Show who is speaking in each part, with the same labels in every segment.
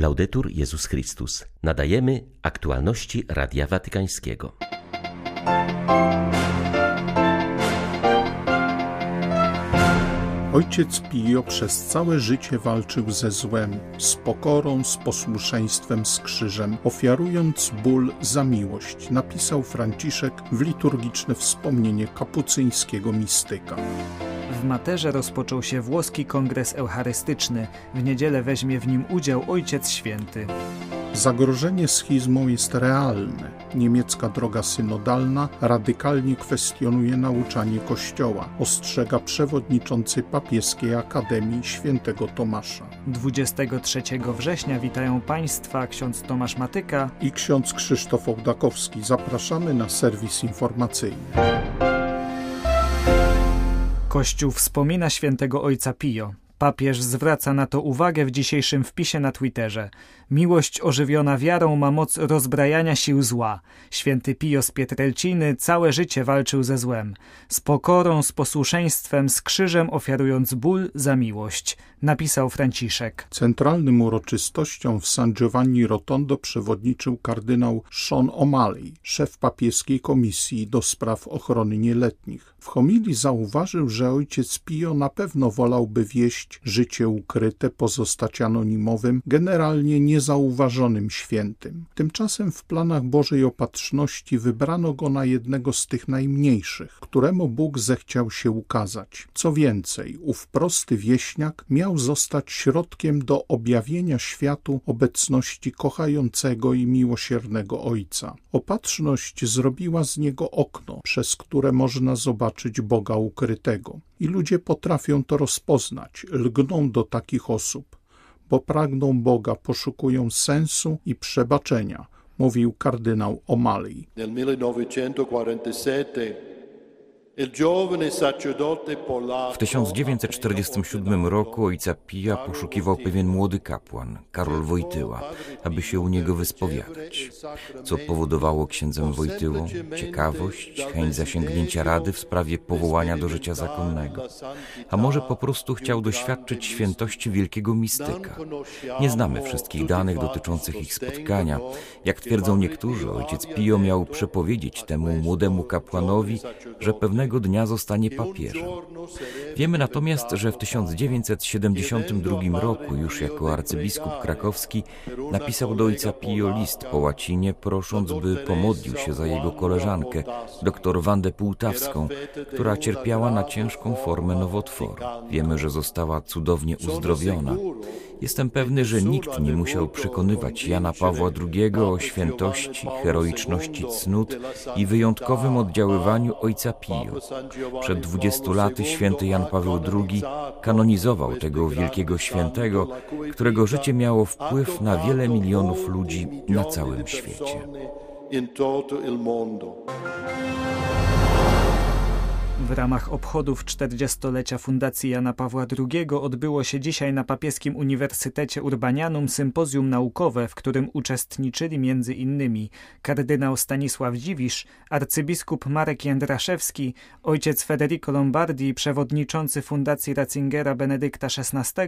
Speaker 1: Laudetur Jezus Chrystus. Nadajemy aktualności Radia Watykańskiego.
Speaker 2: Ojciec Pio przez całe życie walczył ze złem, z pokorą, z posłuszeństwem, z krzyżem, ofiarując ból za miłość, napisał Franciszek w liturgiczne wspomnienie kapucyńskiego mistyka.
Speaker 3: W Materze rozpoczął się włoski kongres eucharystyczny. W niedzielę weźmie w nim udział Ojciec Święty.
Speaker 2: Zagrożenie schizmą jest realne. Niemiecka droga synodalna radykalnie kwestionuje nauczanie Kościoła, ostrzega przewodniczący papieskiej Akademii Świętego Tomasza.
Speaker 3: 23 września witają Państwa ksiądz Tomasz Matyka
Speaker 2: i ksiądz Krzysztof Ołdakowski. Zapraszamy na serwis informacyjny.
Speaker 3: Kościół wspomina świętego ojca Pio. Papież zwraca na to uwagę w dzisiejszym wpisie na Twitterze. Miłość ożywiona wiarą ma moc rozbrajania sił zła. Święty Pio z Pietrelciny całe życie walczył ze złem. Z pokorą, z posłuszeństwem, z krzyżem ofiarując ból za miłość. Napisał Franciszek.
Speaker 2: Centralnym uroczystościom w San Giovanni Rotondo przewodniczył kardynał Sean O'Malley, szef papieskiej komisji do spraw ochrony nieletnich. W homilii zauważył, że ojciec Pio na pewno wolałby wieść życie ukryte, pozostać anonimowym, generalnie niezauważonym świętym. Tymczasem w planach Bożej Opatrzności wybrano go na jednego z tych najmniejszych, któremu Bóg zechciał się ukazać. Co więcej, ów prosty wieśniak miał zostać środkiem do objawienia światu obecności kochającego i miłosiernego Ojca. Opatrzność zrobiła z niego okno, przez które można zobaczyć Boga ukrytego. I ludzie potrafią to rozpoznać, lgną do takich osób, bo pragną Boga, poszukują sensu i przebaczenia, mówił kardynał O'Malley.
Speaker 4: Nel 1947
Speaker 5: w 1947 roku ojca Pija poszukiwał pewien młody kapłan, Karol Wojtyła, aby się u niego wyspowiadać. Co powodowało księdzem Wojtyłą? Ciekawość, chęć zasięgnięcia rady w sprawie powołania do życia zakonnego. A może po prostu chciał doświadczyć świętości wielkiego mistyka. Nie znamy wszystkich danych dotyczących ich spotkania. Jak twierdzą niektórzy, ojciec Pio miał przepowiedzieć temu młodemu kapłanowi, że pewnego dnia zostanie papieżem. Wiemy natomiast, że w 1972 roku, już jako arcybiskup krakowski, napisał do ojca Pio list po łacinie, prosząc, by pomodlił się za jego koleżankę, dr Wandę Półtawską, która cierpiała na ciężką formę nowotworu. Wiemy, że została cudownie uzdrowiona. Jestem pewny, że nikt nie musiał przekonywać Jana Pawła II o świętości, heroiczności cnót i wyjątkowym oddziaływaniu ojca Pio. Przed 20 laty święty Jan Paweł II kanonizował tego wielkiego świętego, którego życie miało wpływ na wiele milionów ludzi na całym świecie.
Speaker 3: W ramach obchodów 40-lecia Fundacji Jana Pawła II odbyło się dzisiaj na Papieskim Uniwersytecie Urbanianum sympozjum naukowe, w którym uczestniczyli m.in. kardynał Stanisław Dziwisz, arcybiskup Marek Jędraszewski, ojciec Federico Lombardi, przewodniczący Fundacji Ratzingera Benedykta XVI,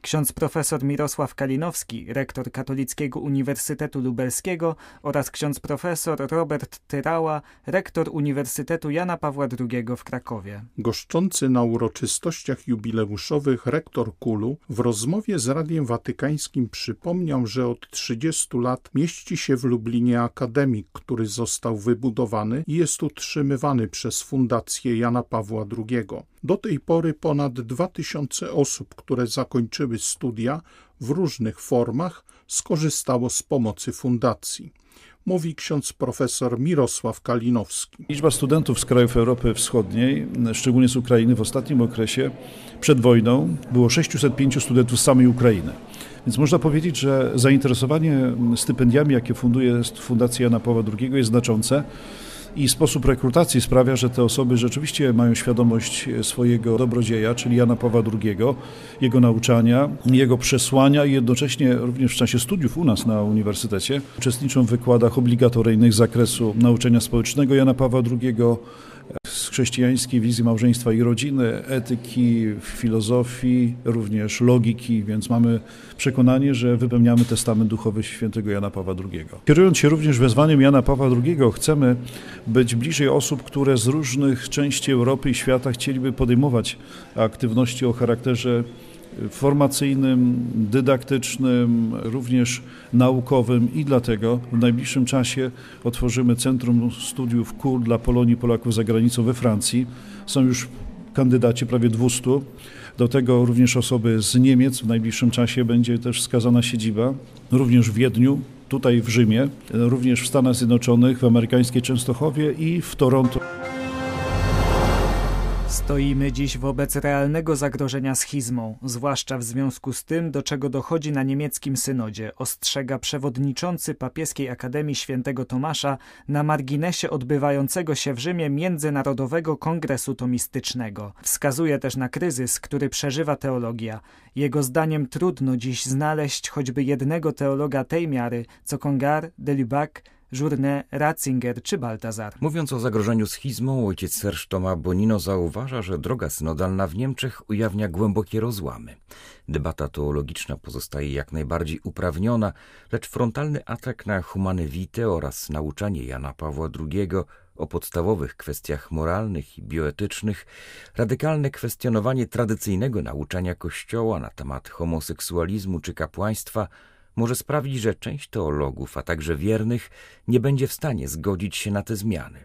Speaker 3: ksiądz profesor Mirosław Kalinowski, rektor Katolickiego Uniwersytetu Lubelskiego oraz ksiądz profesor Robert Tyrała, rektor Uniwersytetu Jana Pawła II w Krakowie. Krakowie.
Speaker 2: Goszczący na uroczystościach jubileuszowych rektor Kulu w rozmowie z Radiem Watykańskim przypomniał, że od 30 lat mieści się w Lublinie akademik, który został wybudowany i jest utrzymywany przez Fundację Jana Pawła II. Do tej pory ponad 2000 osób, które zakończyły studia w różnych formach, skorzystało z pomocy fundacji mówi ksiądz profesor Mirosław Kalinowski.
Speaker 6: Liczba studentów z krajów Europy Wschodniej, szczególnie z Ukrainy, w ostatnim okresie przed wojną było 605 studentów z samej Ukrainy. Więc można powiedzieć, że zainteresowanie stypendiami, jakie funduje Fundacja Jana Pawła II jest znaczące i sposób rekrutacji sprawia, że te osoby rzeczywiście mają świadomość swojego dobrodzieja, czyli Jana Pawła II, jego nauczania, jego przesłania i jednocześnie również w czasie studiów u nas na uniwersytecie uczestniczą w wykładach obligatoryjnych z zakresu nauczania społecznego Jana Pawła II, chrześcijańskiej wizji małżeństwa i rodziny, etyki, filozofii, również logiki, więc mamy przekonanie, że wypełniamy testament duchowy świętego Jana Pawła II. Kierując się również wezwaniem Jana Pawła II, chcemy być bliżej osób, które z różnych części Europy i świata chcieliby podejmować aktywności o charakterze formacyjnym, dydaktycznym, również naukowym i dlatego w najbliższym czasie otworzymy Centrum Studiów KUL dla Polonii Polaków za granicą we Francji. Są już kandydaci, prawie 200. Do tego również osoby z Niemiec. W najbliższym czasie będzie też wskazana siedziba, również w Wiedniu, tutaj w Rzymie, również w Stanach Zjednoczonych, w amerykańskiej Częstochowie i w Toronto.
Speaker 3: Stoimy dziś wobec realnego zagrożenia schizmą, zwłaszcza w związku z tym, do czego dochodzi na niemieckim synodzie, ostrzega przewodniczący Papieskiej Akademii Świętego Tomasza na marginesie odbywającego się w Rzymie Międzynarodowego Kongresu Tomistycznego. Wskazuje też na kryzys, który przeżywa teologia. Jego zdaniem trudno dziś znaleźć choćby jednego teologa tej miary, co Congar, Delubac, Journet, Ratzinger czy Baltazar.
Speaker 5: Mówiąc o zagrożeniu schizmą, ojciec Serge Toma Bonino zauważa, że droga synodalna w Niemczech ujawnia głębokie rozłamy. Debata teologiczna pozostaje jak najbardziej uprawniona, lecz frontalny atak na humane vitae oraz nauczanie Jana Pawła II o podstawowych kwestiach moralnych i bioetycznych, radykalne kwestionowanie tradycyjnego nauczania Kościoła na temat homoseksualizmu czy kapłaństwa – może sprawić, że część teologów, a także wiernych, nie będzie w stanie zgodzić się na te zmiany.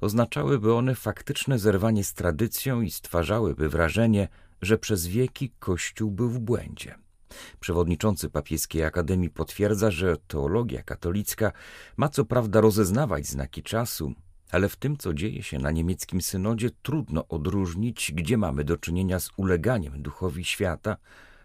Speaker 5: Oznaczałyby one faktyczne zerwanie z tradycją i stwarzałyby wrażenie, że przez wieki Kościół był w błędzie. Przewodniczący Papieskiej Akademii potwierdza, że teologia katolicka ma co prawda rozeznawać znaki czasu, ale w tym, co dzieje się na niemieckim synodzie, trudno odróżnić, gdzie mamy do czynienia z uleganiem duchowi świata,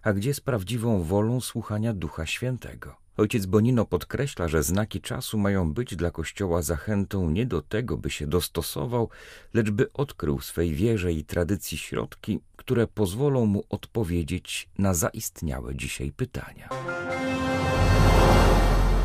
Speaker 5: a gdzie z prawdziwą wolą słuchania Ducha Świętego. Ojciec Bonino podkreśla, że znaki czasu mają być dla Kościoła zachętą nie do tego, by się dostosował, lecz by odkrył swej wierze i tradycji środki, które pozwolą mu odpowiedzieć na zaistniałe dzisiaj pytania.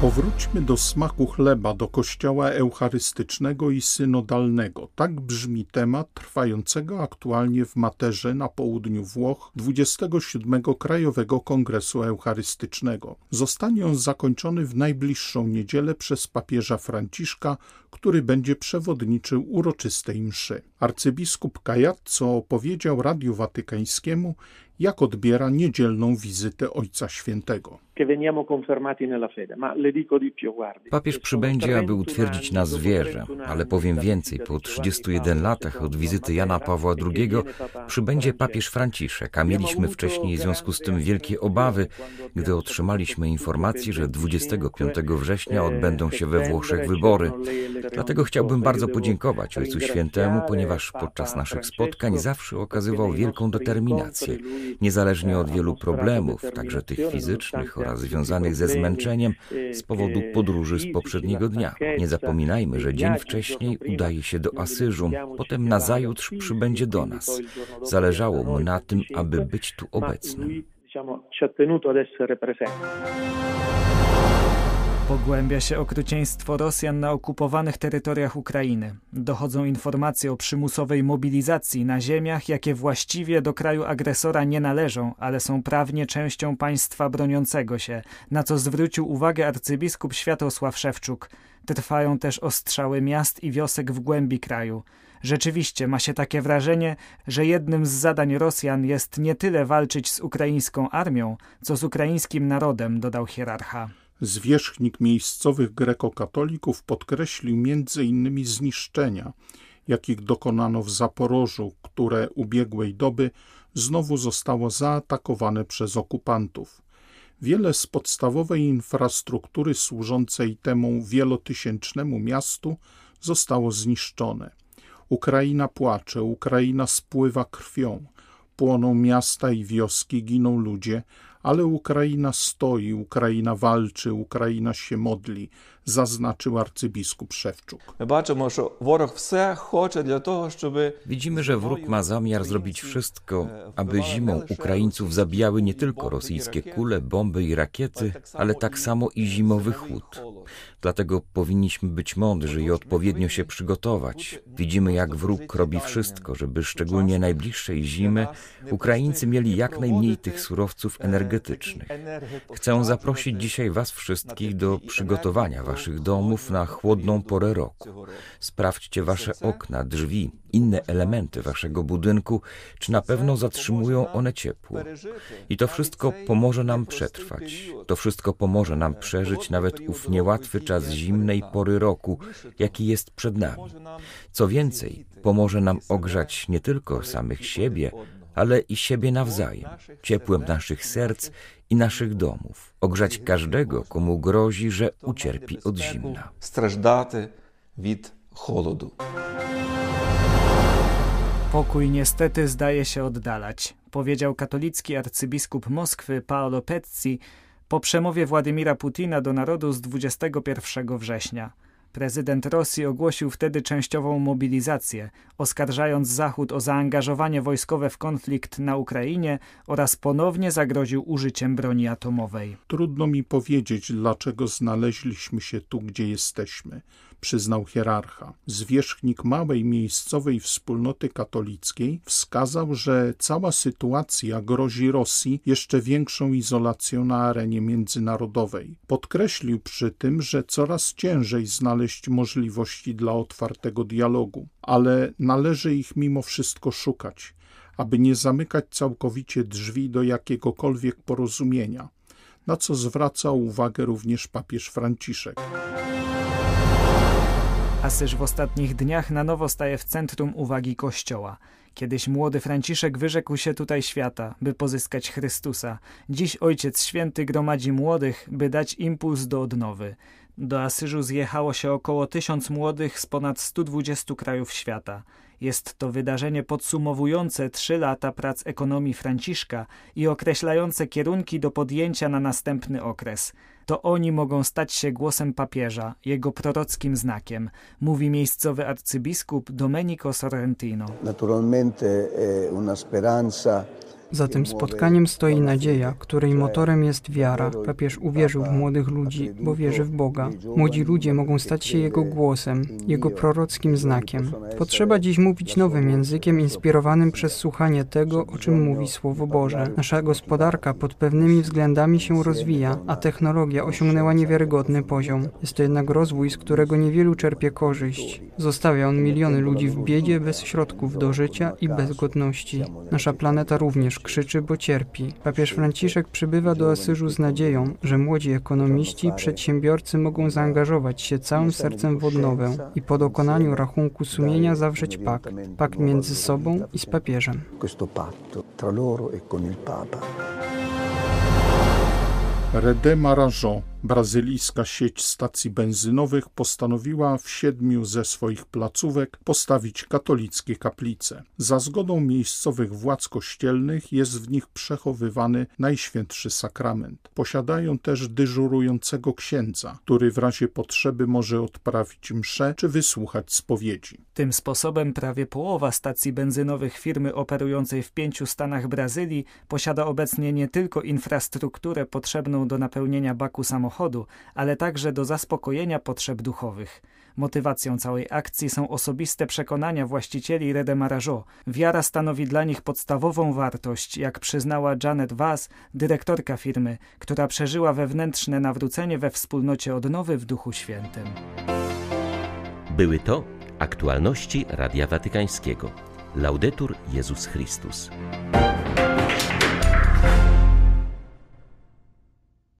Speaker 2: Powróćmy do smaku chleba, do kościoła eucharystycznego i synodalnego. Tak brzmi temat trwającego aktualnie w Materze na południu Włoch 27. Krajowego Kongresu Eucharystycznego. Zostanie on zakończony w najbliższą niedzielę przez papieża Franciszka, który będzie przewodniczył uroczystej mszy. Arcybiskup Kajazzo opowiedział Radiu Watykańskiemu, jak odbiera niedzielną wizytę Ojca Świętego.
Speaker 5: Papież przybędzie, aby utwierdzić nas w wierze, ale powiem więcej, po 31 latach od wizyty Jana Pawła II przybędzie papież Franciszek, a mieliśmy wcześniej w związku z tym wielkie obawy, gdy otrzymaliśmy informację, że 25 września odbędą się we Włoszech wybory. Dlatego chciałbym bardzo podziękować Ojcu Świętemu, ponieważ podczas naszych spotkań zawsze okazywał wielką determinację, niezależnie od wielu problemów, także tych fizycznych oraz związanych ze zmęczeniem z powodu podróży z poprzedniego dnia. Nie zapominajmy, że dzień wcześniej udaje się do Asyżu, potem nazajutrz przybędzie do nas. Zależało mu na tym, aby być tu obecnym.
Speaker 3: Pogłębia się okrucieństwo Rosjan na okupowanych terytoriach Ukrainy. Dochodzą informacje o przymusowej mobilizacji na ziemiach, jakie właściwie do kraju agresora nie należą, ale są prawnie częścią państwa broniącego się, na co zwrócił uwagę arcybiskup Światosław Szewczuk. Trwają też ostrzały miast i wiosek w głębi kraju. Rzeczywiście ma się takie wrażenie, że jednym z zadań Rosjan jest nie tyle walczyć z ukraińską armią, co z ukraińskim narodem, dodał hierarcha.
Speaker 2: Zwierzchnik miejscowych grekokatolików podkreślił innymi zniszczenia, jakich dokonano w Zaporożu, które ubiegłej doby znowu zostało zaatakowane przez okupantów. Wiele z podstawowej infrastruktury służącej temu wielotysięcznemu miastu zostało zniszczone. Ukraina płacze, Ukraina spływa krwią, płoną miasta i wioski, giną ludzie, ale Ukraina stoi, Ukraina walczy, Ukraina się modli, zaznaczył arcybiskup Szewczuk.
Speaker 5: Widzimy, że wróg ma zamiar zrobić wszystko, aby zimą Ukraińców zabijały nie tylko rosyjskie kule, bomby i rakiety, ale tak samo i zimowy chłód. Dlatego powinniśmy być mądrzy i odpowiednio się przygotować. Widzimy, jak wróg robi wszystko, żeby szczególnie najbliższej zimy Ukraińcy mieli jak najmniej tych surowców energetycznych. Chcę zaprosić dzisiaj Was wszystkich do przygotowania Waszych domów na chłodną porę roku. Sprawdźcie Wasze okna, drzwi, inne elementy Waszego budynku, czy na pewno zatrzymują one ciepło. I to wszystko pomoże nam przetrwać. To wszystko pomoże nam przeżyć nawet ów niełatwy czas zimnej pory roku, jaki jest przed nami. Co więcej, pomoże nam ogrzać nie tylko samych siebie, ale i siebie nawzajem, ciepłem naszych serc i naszych domów, ogrzać każdego, komu grozi, że ucierpi od zimna.
Speaker 7: Strażdaty wid cholodu.
Speaker 3: Pokój niestety zdaje się oddalać, powiedział katolicki arcybiskup Moskwy Paolo Pezzi po przemowie Władimira Putina do narodu z 21 września. Prezydent Rosji ogłosił wtedy częściową mobilizację, oskarżając Zachód o zaangażowanie wojskowe w konflikt na Ukrainie oraz ponownie zagroził użyciem broni atomowej.
Speaker 2: Trudno mi powiedzieć, dlaczego znaleźliśmy się tu, gdzie jesteśmy, przyznał hierarcha. Zwierzchnik małej miejscowej wspólnoty katolickiej wskazał, że cała sytuacja grozi Rosji jeszcze większą izolacją na arenie międzynarodowej. Podkreślił przy tym, że coraz ciężej znaleźć możliwości dla otwartego dialogu, ale należy ich mimo wszystko szukać, aby nie zamykać całkowicie drzwi do jakiegokolwiek porozumienia, na co zwracał uwagę również papież Franciszek.
Speaker 3: Asyż w ostatnich dniach na nowo staje w centrum uwagi Kościoła. Kiedyś młody Franciszek wyrzekł się tutaj świata, by pozyskać Chrystusa. Dziś Ojciec Święty gromadzi młodych, by dać impuls do odnowy. Do Asyżu zjechało się około tysiąc młodych z ponad 120 krajów świata. Jest to wydarzenie podsumowujące trzy lata prac ekonomii Franciszka i określające kierunki do podjęcia na następny okres. To oni mogą stać się głosem papieża, jego prorockim znakiem, mówi miejscowy arcybiskup Domenico Sorrentino.
Speaker 8: Naturalmente è una speranza
Speaker 9: Za tym spotkaniem stoi nadzieja, której motorem jest wiara. Papież uwierzył w młodych ludzi, bo wierzy w Boga. Młodzi ludzie mogą stać się Jego głosem, Jego prorockim znakiem. Potrzeba dziś mówić nowym językiem, inspirowanym przez słuchanie tego, o czym mówi Słowo Boże. Nasza gospodarka pod pewnymi względami się rozwija, a technologia osiągnęła niewiarygodny poziom. Jest to jednak rozwój, z którego niewielu czerpie korzyść. Zostawia on miliony ludzi w biedzie, bez środków do życia i bez godności. Nasza planeta również krzyczy, bo cierpi. Papież Franciszek przybywa do Asyżu z nadzieją, że młodzi ekonomiści i przedsiębiorcy mogą zaangażować się całym sercem w odnowę i po dokonaniu rachunku sumienia zawrzeć pakt. Pakt między sobą i z papieżem.
Speaker 8: questo
Speaker 2: brazylijska sieć stacji benzynowych, postanowiła w siedmiu ze swoich placówek postawić katolickie kaplice. Za zgodą miejscowych władz kościelnych jest w nich przechowywany Najświętszy Sakrament. Posiadają też dyżurującego księdza, który w razie potrzeby może odprawić mszę czy wysłuchać spowiedzi.
Speaker 3: Tym sposobem prawie połowa stacji benzynowych firmy operującej w pięciu stanach Brazylii posiada obecnie nie tylko infrastrukturę potrzebną do napełnienia baku samochodu, ale także do zaspokojenia potrzeb duchowych. Motywacją całej akcji są osobiste przekonania właścicieli Redemarajo. Wiara stanowi dla nich podstawową wartość, jak przyznała Janet Vaz, dyrektorka firmy, która przeżyła wewnętrzne nawrócenie we wspólnocie odnowy w Duchu Świętym.
Speaker 1: Były to aktualności Radia Watykańskiego. Laudetur Jezus Chrystus.